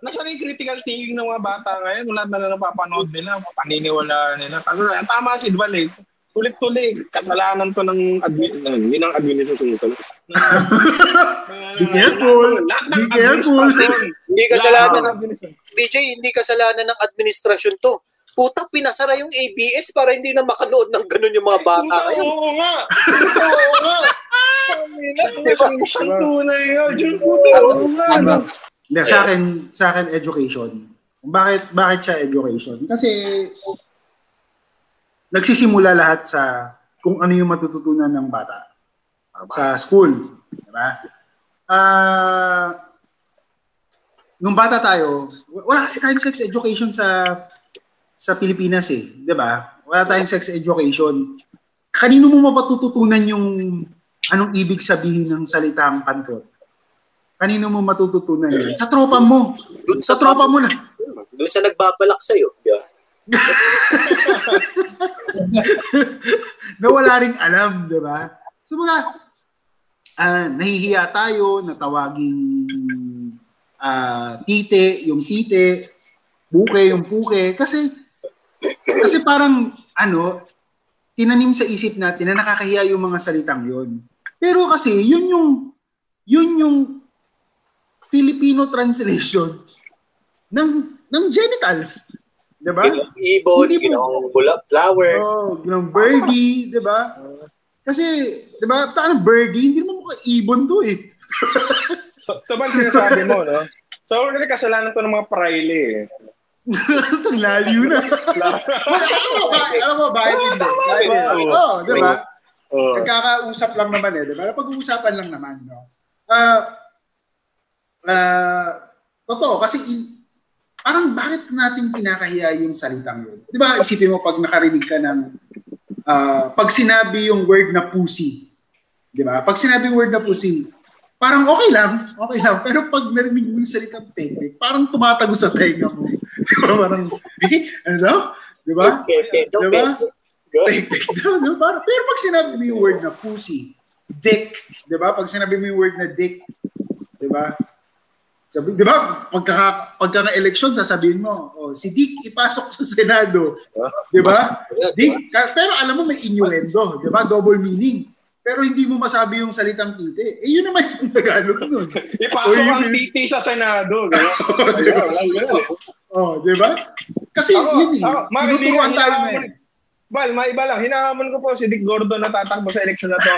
nasa na yung critical thinking ng mga bata ngayon, wala na lang napapanood nila, paniniwala nila. Ano, tama si Dval eh. Tulit-tulit, kasalanan to ng admin, ano, yun ang administration ko. Be careful. Be careful. Hindi kasalanan ng DJ, hindi kasalanan ng administrasyon to. Puta, pinasara yung ABS para hindi na makanood ng ganun yung mga bata. Oo nga. Oo nga. Di ba? Siyang tunay yun. Diyan puta. Oo nga. Ano? Hindi, sa akin, sa akin, education. Bakit, bakit siya education? Kasi, nagsisimula lahat sa kung ano yung matututunan ng bata sa school. Diba? Ah, nung bata tayo, wala kasi tayong sex education sa sa Pilipinas eh, 'di ba? Wala tayong sex education. Kanino mo mapatututunan yung anong ibig sabihin ng salitang kantot? Kanino mo matututunan yun? Sa tropa mo. Doon Sa tropa mo na. Doon sa nagbabalak sa'yo. Di ba? na wala ring alam, di ba? So mga, ah, nahihiya tayo na tawaging ah, tite, yung tite, buke, yung puke. Kasi, kasi parang, ano, tinanim sa isip natin na nakakahiya yung mga salitang yon. Pero kasi, yun yung, yun yung Filipino translation ng ng genitals. 'Di ba? Ibon, Hindi mo- ginawang flower. Oh, ginang birdie, 'di ba? Kasi, 'di ba, tayo birdie, hindi naman mukha ibon to eh. So, so ba sinasabi mo, no? So, kasi kasalanan to ng mga praile eh. Ang layo na. alam mo ba, alam mo ba? Oo, 'di ba? Oh. Nagkakausap lang naman eh, 'di ba? Pag-uusapan lang naman, no. Ah, ah, totoo kasi in- parang bakit natin pinakahiya yung salitang yun? 'Di ba? Isipin mo pag nakarinig ka ng ah, pag sinabi yung word na pussy, 'di ba? Pag sinabi yung word na pussy, parang okay lang, okay lang. Pero pag narinig mo yung salitang peke, parang tumatago sa tenga mo. Di ba? Parang, eh, ano? Di ba? Pepe, Di ba? Peke daw, di ba? Pero pag sinabi mo yung word na pussy, dick, di ba? Pag sinabi mo yung word na dick, di ba? Sabi, di ba? Pagka, pagka election sasabihin mo, oh, si Dick ipasok sa Senado. Di ba? Dick, ka- pero alam mo may innuendo, di ba? Double meaning. Pero hindi mo masabi yung salitang tite. Eh, yun naman yung Tagalog nun. Ipasok Uy, ang yun- titi sa Senado. di ba? Eh. Oh, di ba? Kasi Ako, yun eh. ako, Tinuturuan tayo hinahamon. eh. Bal, maiba lang. Hinahamon ko po si Dick Gordon na tatakbo sa eleksyon na to.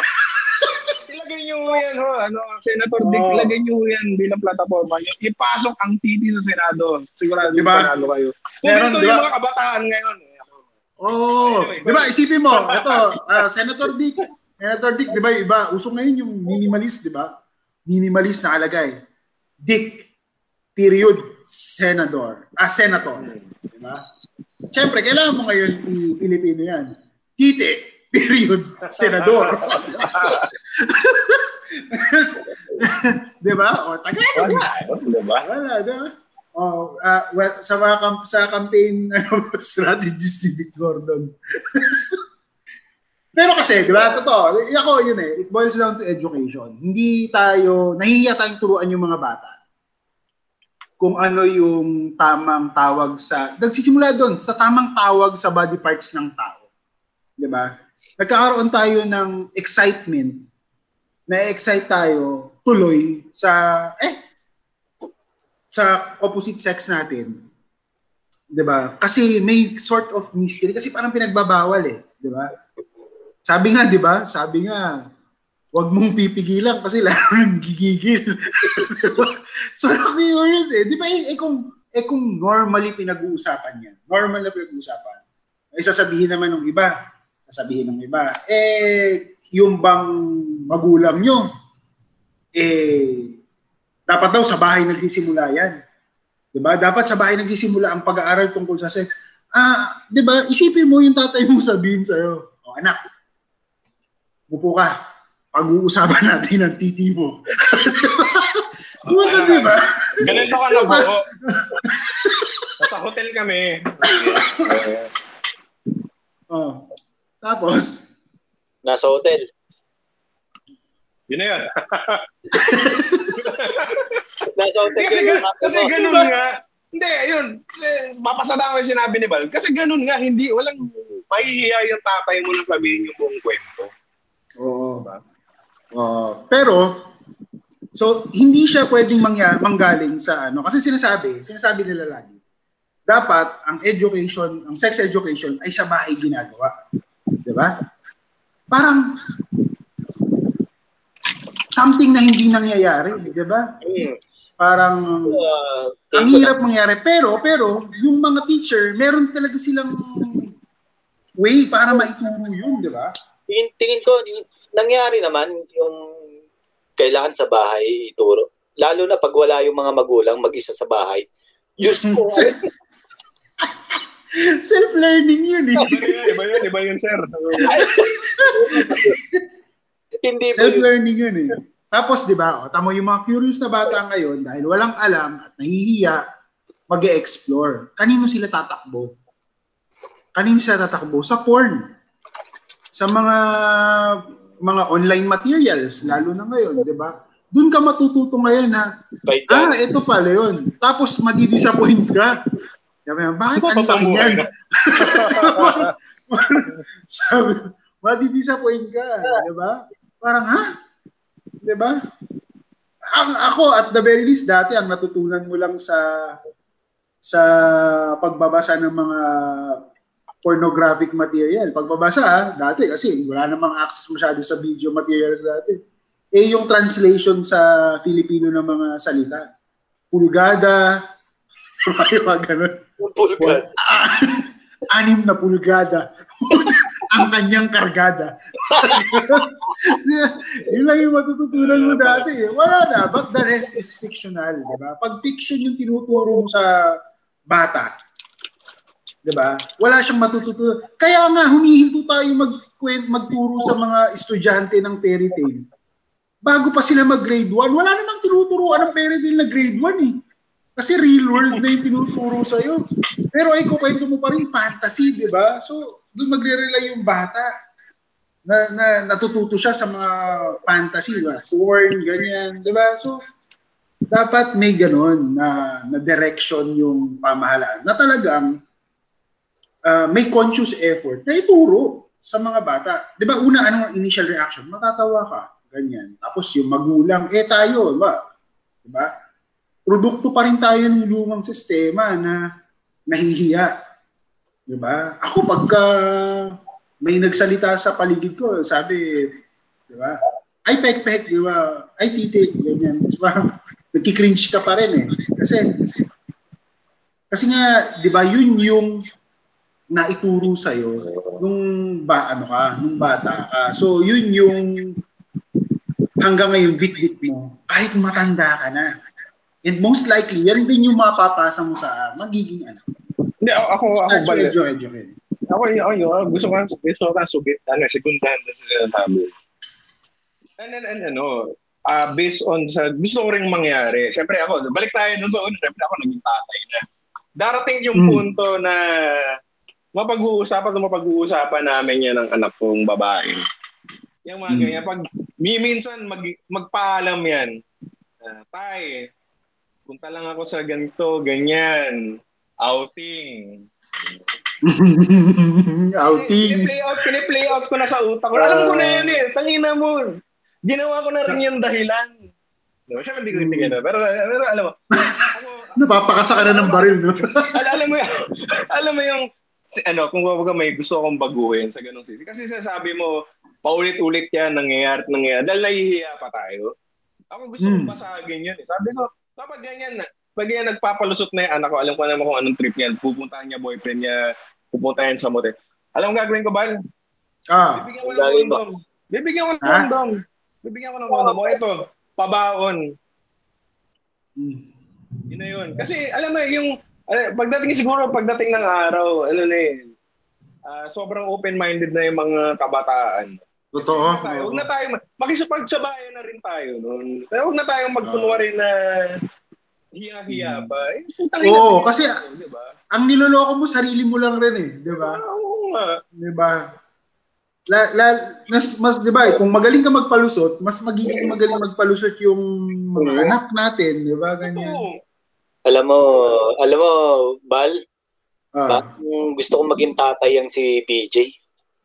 Ilagay niyo yan, ho. Ano, Senator Dick, Oo. ilagay niyo yan bilang plataforma niyo. Ipasok ang titi sa Senado. Sigurado Di ba? panalo kayo. Kung Meron, ganito di yung mga kabataan ngayon. eh. Oh, Anyway, di ba? Isipin mo, ito, ah, Senator Dick, Senator Dick, di ba, iba, uso ngayon yung minimalist, di ba? Minimalist na kalagay. Dick, period, senador, ah, senator. Di ba? Siyempre, kailangan mo ngayon i-Pilipino yan. Tite, period, senador. di ba? O, Tagalog. Wala, di ba? Wala, di ba? Oh, ah, well, sa mga kam- sa campaign ano, strategies ni Dick Gordon. Pero kasi, di ba, totoo, ako yun eh, it boils down to education. Hindi tayo, nahihiya tayong turuan yung mga bata kung ano yung tamang tawag sa, nagsisimula doon, sa tamang tawag sa body parts ng tao. Di ba? Nagkakaroon tayo ng excitement, na-excite tayo tuloy sa, eh, sa opposite sex natin. 'Di ba? Kasi may sort of mystery kasi parang pinagbabawal eh, 'di ba? Sabi nga, 'di ba? Sabi nga, wag mong pipigilan kasi lalo nang gigigil. so curious eh. 'Di ba eh, kung eh kung normally pinag-uusapan 'yan. Normal na pinag-uusapan. Ay sasabihin naman ng iba, sasabihin ng iba, eh yung bang magulang nyo, eh dapat daw sa bahay nagsisimula yan. 'Di ba? Dapat sa bahay nagsisimula ang pag-aaral tungkol sa sex. Ah, 'di ba? Isipin mo yung tatay mo sabihin sa iyo, "O anak, upo ka. Pag-uusapan natin ang titi mo." Puta, 'di ba? Ganito ka na buo. Nasa hotel kami. Oh. Tapos, Nasa hotel. Yun na yun. Nasa hotel kasi, ga- kasi ganun nga. Hindi, yun. Eh, papasada ko yung sinabi ni Bal. Kasi ganun nga, hindi, walang mahihiya yung tatay mo na sabihin yung buong kwento. Oo. Oo. Pero, so, hindi siya pwedeng mangya, manggaling sa ano. Kasi sinasabi, sinasabi nila lagi, dapat ang education, ang sex education ay sa bahay ginagawa. Ba? Parang, something na hindi nangyayari. Di ba? Parang, Uh, ang hirap mangyari. Pero, pero, yung mga teacher, meron talaga silang way para maituro yun, di ba? tingin, tingin ko, nangyari naman yung kailangan sa bahay ituro. Lalo na pag wala yung mga magulang mag-isa sa bahay. Diyos ko. Self-learning yun eh. Iba yun, iba yun, sir. hindi? Self-learning yun eh. Tapos, di ba, o, tamo yung mga curious na bata ngayon, dahil walang alam at nahihiya, mag explore Kanino sila tatakbo? Kanino sila tatakbo? Sa porn. Sa mga mga online materials, lalo na ngayon, di ba? Doon ka matututo ngayon na, ah, ito pala yun. Tapos, madidisappoint ka. Sabi mo, bakit ang laki Papabuhay yan? Sabi, madidisappoint ka. Di ba? Parang, ha? Di ba? Ang, ako, at the very least, dati, ang natutunan mo lang sa sa pagbabasa ng mga pornographic material. Pagbabasa, ha, dati, kasi wala namang access masyado sa video materials dati. Eh, yung translation sa Filipino ng mga salita. Pulgada, yung mga ganun. Pulgan. Ah, anim na pulgada. ang kanyang kargada. Yun lang yung matututunan mo dati. eh. Wala na. But the rest is fictional. Diba? Pag fiction yung tinuturo mo sa bata, diba? Wala siyang matututunan. Kaya nga, humihinto tayo mag magturo sa mga estudyante ng fairy tale. bago pa sila mag-grade 1, wala namang tinuturuan ng parent nila na grade 1 eh. Kasi real world na yung tinuturo sa'yo. Pero ay kukwento mo pa rin fantasy, di ba? So, doon magre-rely yung bata na, na natututo siya sa mga fantasy, ba? Porn, ganyan, di ba? So, dapat may ganon na, na direction yung pamahalaan na talagang uh, may conscious effort na ituro sa mga bata. Di ba, una, anong initial reaction? Matatawa ka, ganyan. Tapos yung magulang, eh tayo, ba? Di ba? Produkto pa rin tayo ng lumang sistema na nahihiya. Di ba? Ako pagka may nagsalita sa paligid ko, sabi, di ba? Ay pek-pek, di ba? Ay titi, ganyan. Di ba? Nagki-cringe ka pa rin eh. Kasi, kasi nga, di ba, yun yung naituro sa'yo nung ba, ano ka, nung bata ka. So, yun yung hanggang ngayon bit-bit mo, kahit matanda ka na And most likely, yan din yung mapapasa mo sa magiging ano. Hindi, ako, ako, ako ba? Medyo, medyo, Ako, ako, ako, gusto ko, gusto ko subit, ano, sekundahan na sila tabi. And then, and, ano, uh, based on sa, gusto ko rin mangyari. Siyempre ako, balik tayo dun sa una, siyempre ako naging tatay na. Darating yung hmm. punto na mapag-uusapan o mapag-uusapan namin yan ng anak kong babae. Yung mga hmm. ganyan. Pag, minsan mag, magpaalam yan. Uh, tay, punta lang ako sa ganito, ganyan, outing. outing. Piniplay out, piniplay out ko na sa utak ko. Alam ko na yun eh. Tangina mo. Ginawa ko na rin yung dahilan. No, siya hindi ko tingin na. Pero, pero alam mo, ako, Napapakasa ka na ng baril, no? alam, alam mo yung, alam mo yung, ano, kung baga may gusto akong baguhin sa ganung city. Kasi sasabi mo, paulit-ulit yan, nangyayari nangyayari. Dahil nahihiya pa tayo. Ako gusto hmm. kong basagin yun. Eh. Sabi ko, Kapag ganyan, pag yan nagpapalusot na yung anak ko, alam ko naman kung anong trip niyan. Pupuntahan niya boyfriend niya, pupuntahan sa motel. Alam mo gagawin ko, Bal? Ah. Bibigyan ko ng kondom. Bibigyan ko ng kondom. Bibigyan ko ng kondom. O ito, pabaon. Hmm. Yun na yun. Kasi alam mo, yung uh, pagdating siguro, pagdating ng araw, ano na yun, uh, sobrang open-minded na yung mga kabataan. Totoo. Huwag na tayo, huwag na tayo makisipagsabayan na rin tayo noon. Pero huwag na tayong magkunwari na hiya-hiya pa. Eh, Oo, kasi diba? ang niloloko mo sarili mo lang rin eh, 'di ba? Oo nga. 'Di ba? La, la, mas, mas 'di ba, kung magaling ka magpalusot, mas magiging magaling magpalusot yung mga anak natin, 'di ba? Ganyan. Alam mo, alam mo, Bal, ah. gusto kong maging tatay ang si PJ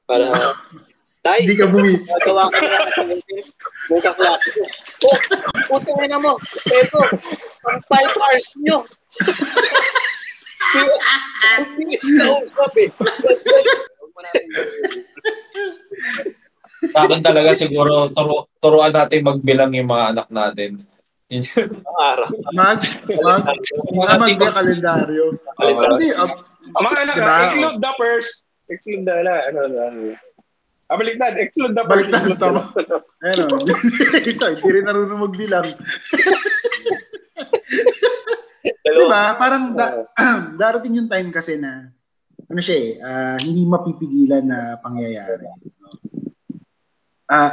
para Tay, hindi ka bumi. Nagawa ka na sa Mukha klase ko. Oh, putang ina mo. Eto, ang 5 hours nyo. Bilis na usap eh. Sa akin talaga siguro turo, turuan natin magbilang yung mga anak natin. Araw. Mag, mag, mag, mag, kalendaryo. Kalendaryo. Ang mga anak, diba? exclude the first. Exclude the, ano, ano, Ah, baliktad. Exclude na. Baliktad. Tama. Ayun o. Ito, hindi rin narunong magbilang. diba? Parang da- darating yung time kasi na ano siya eh, uh, hindi mapipigilan na pangyayari. Uh,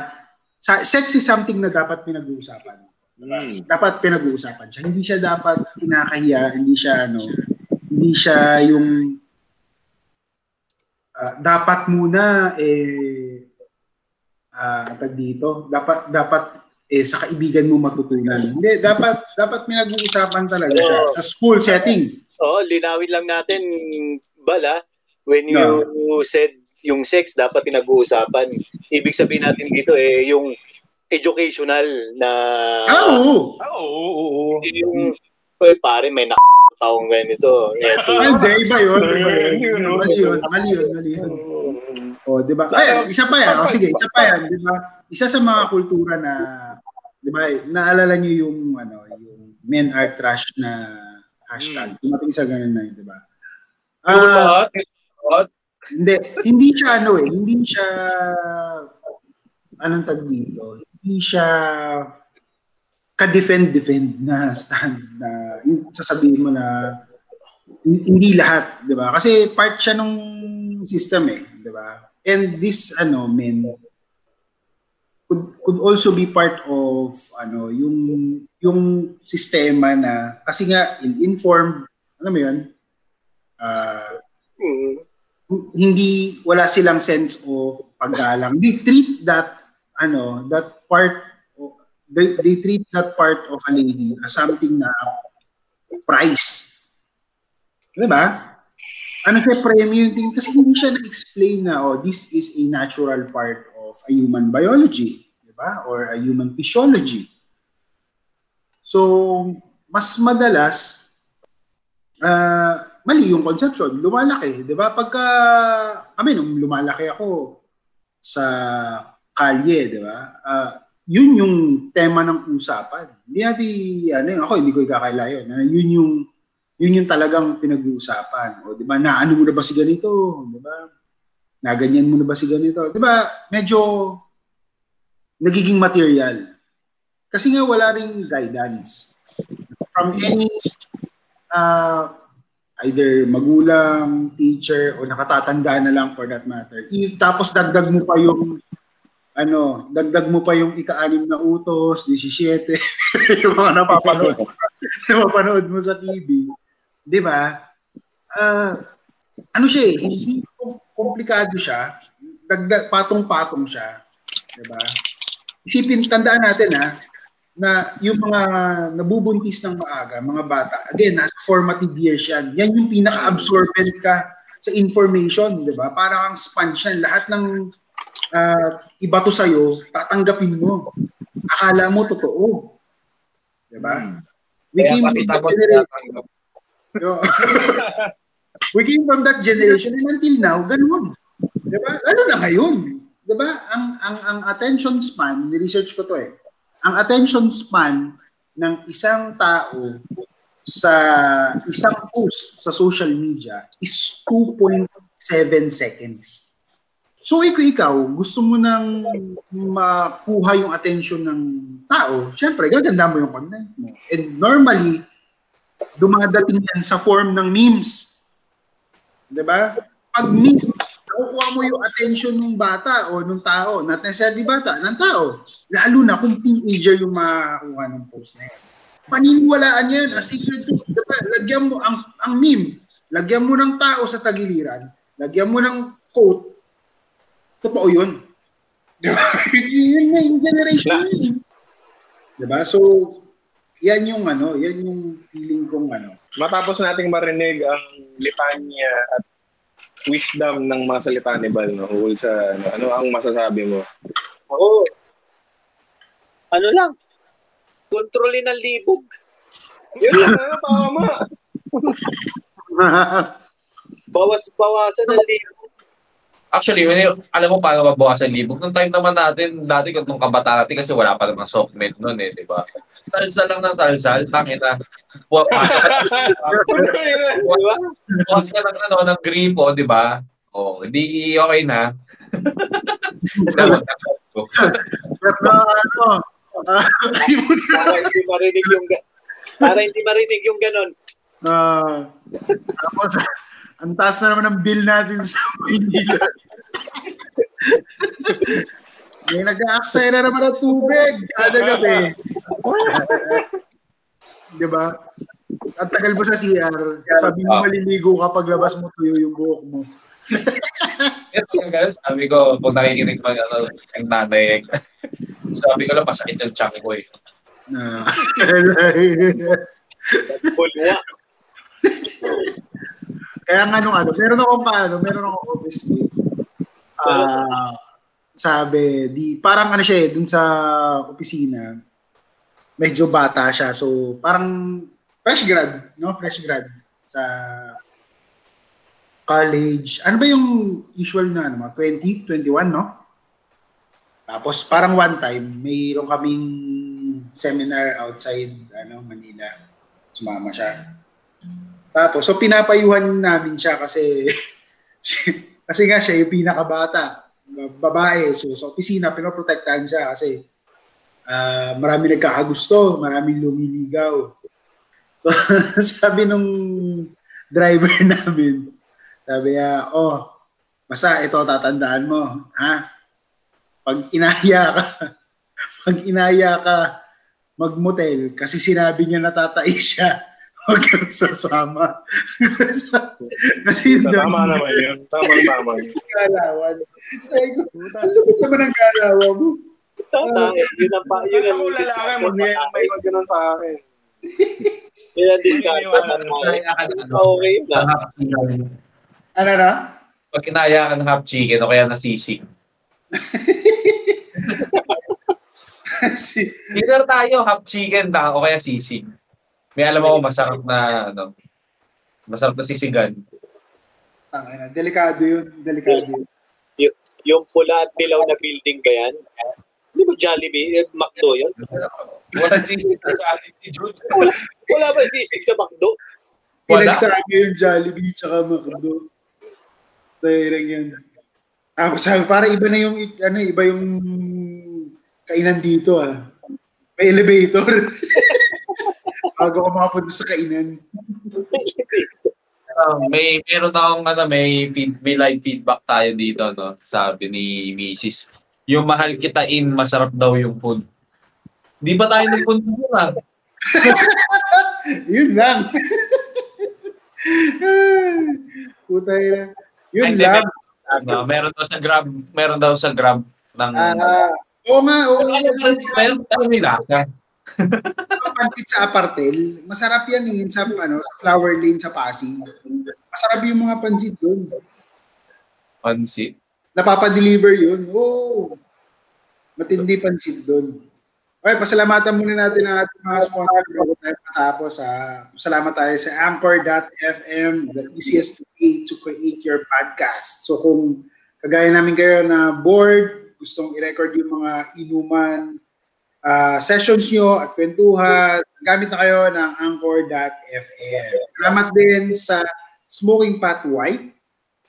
sex is something na dapat pinag-uusapan. Mm. Dapat pinag-uusapan siya. Hindi siya dapat kinakahiya, hindi siya ano, hindi siya yung uh, dapat muna eh uh, tag dito, dapat dapat eh sa kaibigan mo matutunan. Hindi, dapat dapat pinag-uusapan talaga siya oh, sa school setting. Oh, linawin lang natin bala when you no. said yung sex dapat pinag-uusapan. Ibig sabihin natin dito eh yung educational na Ah, oo. Ah, oo, oo, oo. Yung well, pare may nak taong ganito. Eto. Hindi. Iba yun. Mali yun. Mali yun. Mali yun. O, di ba? Ay, isa pa yan. O, sige, isa pa yan, di ba? Isa sa mga kultura na, di ba, naalala niyo yung, ano, yung men are trash na hashtag. Hmm. Tumating sa ganun na yun, di ba? Uh, hindi, hindi siya, ano eh, hindi siya, anong tag dito? Hindi siya ka-defend-defend na stand na yung sasabihin mo na hindi lahat, 'di ba? Kasi part siya nung system eh, 'di ba? And this ano men could, could also be part of ano yung yung sistema na kasi nga in informed ano mo yun uh, hindi wala silang sense of paggalang they treat that ano that part they, they treat that part of a lady as something na price. Di ba? Ano siya premium thing? Kasi hindi siya na-explain na, oh, this is a natural part of a human biology. Di ba? Or a human physiology. So, mas madalas, uh, mali yung conception. Lumalaki. Di ba? Pagka, kami, nung lumalaki ako sa kalye, di ba? Uh, yun yung tema ng usapan. Hindi natin, ano ako, hindi ko ikakaila yun. Yun yung, yun yung talagang pinag-uusapan. O, di ba, naano mo na ba si ganito? Di ba? Naganyan mo na ba si ganito? Di ba, medyo nagiging material. Kasi nga wala ring guidance. From any uh, either magulang, teacher, o nakatatanda na lang for that matter. I, tapos dagdag mo pa yung ano, dagdag mo pa yung ika-anim na utos, 17, yung mga napapanood, napapanood mo sa TV. Di ba? Uh, ano siya eh, hindi komplikado siya, dagdag, patong-patong siya. Di ba? Isipin, tandaan natin ha, na yung mga nabubuntis ng maaga, mga bata, again, nasa formative years yan. Yan yung pinaka-absorbent ka sa information, di ba? Para kang sponge yan. Lahat ng uh, iba to sa'yo, tatanggapin mo. Akala mo totoo. Diba? Hmm. We came from that generation. we came from that generation and until now, ganun. Diba? Ano na ngayon? Diba? Ang, ang, ang attention span, ni-research ko to eh, ang attention span ng isang tao sa isang post sa social media is 2.7 seconds. So ikaw, ikaw, gusto mo nang makuha yung attention ng tao, syempre, gaganda mo yung content mo. And normally, dumadating yan sa form ng memes. Di ba? Pag meme, nakukuha mo yung attention ng bata o ng tao, not necessarily bata, ng tao. Lalo na kung teenager yung makakuha ng post na yan. Paniniwalaan yan, a secret to, diba? lagyan mo ang, ang meme, lagyan mo ng tao sa tagiliran, lagyan mo ng quote, totoo yun. Di ba? yun na yung generation yun. Di ba? So, yan yung ano, yan yung feeling kong ano. Matapos nating marinig ang litanya at wisdom ng mga salita ni Bal, no? Hul sa, ano, ano ang masasabi mo? Ako, ano lang, kontrolin ang libog. Yun lang, tama. Bawas, bawasan ang libog. Actually, alam mo paano mabawasan libog? Nung time naman natin, dati nung kabataan natin kasi wala pa namang soft med noon eh, di ba? Salsa lang ng salsal, tangin na. Buwa ka. Buwas ka ng, ano, ng gripo, di ba? Oh, hindi okay na. Pero ano, para hindi marinig yung para hindi marinig yung ganon. Uh, tapos, ang taas na naman ng bill natin sa Manila. May nag-aaksaya na naman ng tubig kada gabi. Di ba? At tagal mo sa CR, sabi mo maliligo ka paglabas mo tuyo yung buhok mo. Ito yung guys, sabi ko, kung nakikinig pa ano, ang nanay, sabi ko lang, pasakit yung chunk ko eh. Na. Bulwa. Kaya nga nung ano, meron akong paano, meron akong office mate. Uh, sabi, di, parang ano siya eh, dun sa opisina, medyo bata siya. So, parang fresh grad, no? Fresh grad sa college. Ano ba yung usual na ano, 20, 21, no? Tapos parang one time, mayroon kaming seminar outside ano Manila. Sumama siya. Tapos, so pinapayuhan namin siya kasi kasi nga siya yung pinakabata, babae. So sa opisina, pinoprotektahan siya kasi uh, marami nagkakagusto, marami lumiligaw. So, sabi nung driver namin, sabi niya, oh, basta ito tatandaan mo, ha? Pag inaya ka, pag inaya ka magmotel kasi sinabi niya natatay siya, huwag kang sasama. kasi Tama naman yun. Tama tama. Galawan. Sabi ko, ano ba naman ang galawa mo? Tata, yun ang pa, yun ang lalaki, mag-may mag ganun sa akin. Yun ang discount. Ng ano, Okay na. ng chicken. Ano na? Pag kinaya ka ng half chicken o kaya nasisig. si, Dinner tayo, half chicken ta o kaya sisig. May alam ako masarap na ano, masarap na sisigan. Tangina, delikado yun. Delikado yun. Y- yung pula at dilaw na building ba yan? Di ba Jollibee? Eh, McDo yan? Wala sisig sa Jollibee, Jude. Wala ba sisig sa McDo? Wala. Pinagsabi yung Jollibee tsaka McDo. Tayo yan. Tapos sabi, para iba na yung, ano, iba yung kainan dito ah. May elevator. Bago ka makapunta sa kainan. Uh, may meron akong ano, may feed, may live feedback tayo dito no. Sabi ni Mrs. Yung mahal kita in, masarap daw yung food. Di ba tayo nagpunta doon ah? Yun lang. Puta yun. Yun Ay, lang. ano, meron daw sa Grab, meron daw sa Grab ng Ah, oo nga, oo meron, meron nilasa. Pantit sa Apartel, masarap yan eh, sa, ano, sa Flower Lane sa Pasig. Masarap yung mga pansit doon. Pansit. Napapadeliver yun. Oo. Matindi pansit doon. Okay, pasalamatan muna natin ang ating mga sponsor bago tayo matapos. Ah. Salamat tayo sa Anchor.fm, the easiest way to create your podcast. So kung kagaya namin kayo na bored, gustong i-record yung mga inuman, ah, sessions nyo at kwentuhan, gamit na kayo ng Anchor.fm. Salamat din sa Smoking Pot White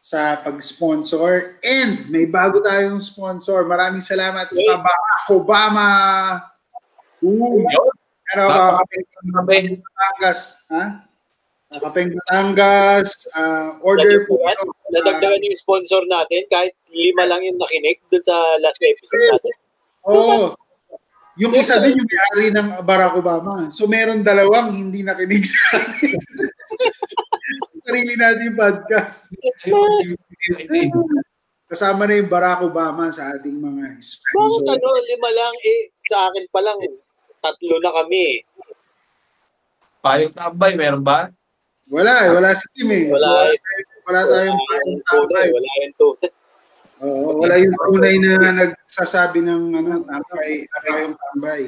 sa pag-sponsor. And may bago tayong sponsor. Maraming salamat sa Barack Obama. Ooh. Pero kakapeng Sabi, Batangas. Ha? Kakapeng Batangas. ah, order po. Nadagdagan, nadagdagan yung sponsor natin kahit lima lang yung nakinig dun sa last episode natin. Oo. Oh, yung isa din yung may-ari ng Barack Obama. So meron dalawang hindi nakinig sa atin. Sarili natin yung podcast. Kasama na yung Barack Obama sa ating mga Bakit sponsor. ano, lima lang eh, sa akin pa lang, tatlo na kami eh. Payong tambay, meron ba? Wala eh, wala si Kim eh. Wala eh. Wala tayong Wala payong tambay. wala yung tunay. Oo, wala yung tunay na nagsasabi ng ano, tambay, payong tambay.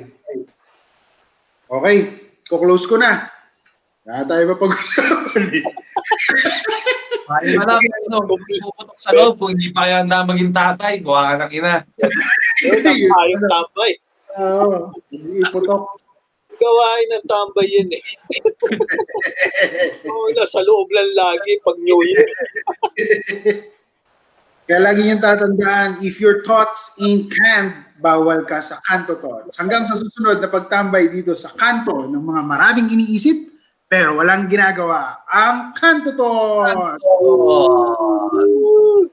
Okay, kuklose ko na. Wala tayo mapag-usapan eh. Payong alam, ano, puputok sa loob kung hindi pa yan na maging tatay, gawa ka ng ina. Yun tayong tambay. Oo, iputok. Gawain ng tambay yun eh. Oo, nasa loob lang lagi pag New Year. Kaya lagi niyong tatandaan, if your thoughts ain't canned, bawal ka sa kanto thoughts. Hanggang sa susunod na pagtambay dito sa kanto ng mga maraming iniisip, pero walang ginagawa, ang kanto thoughts! Oh.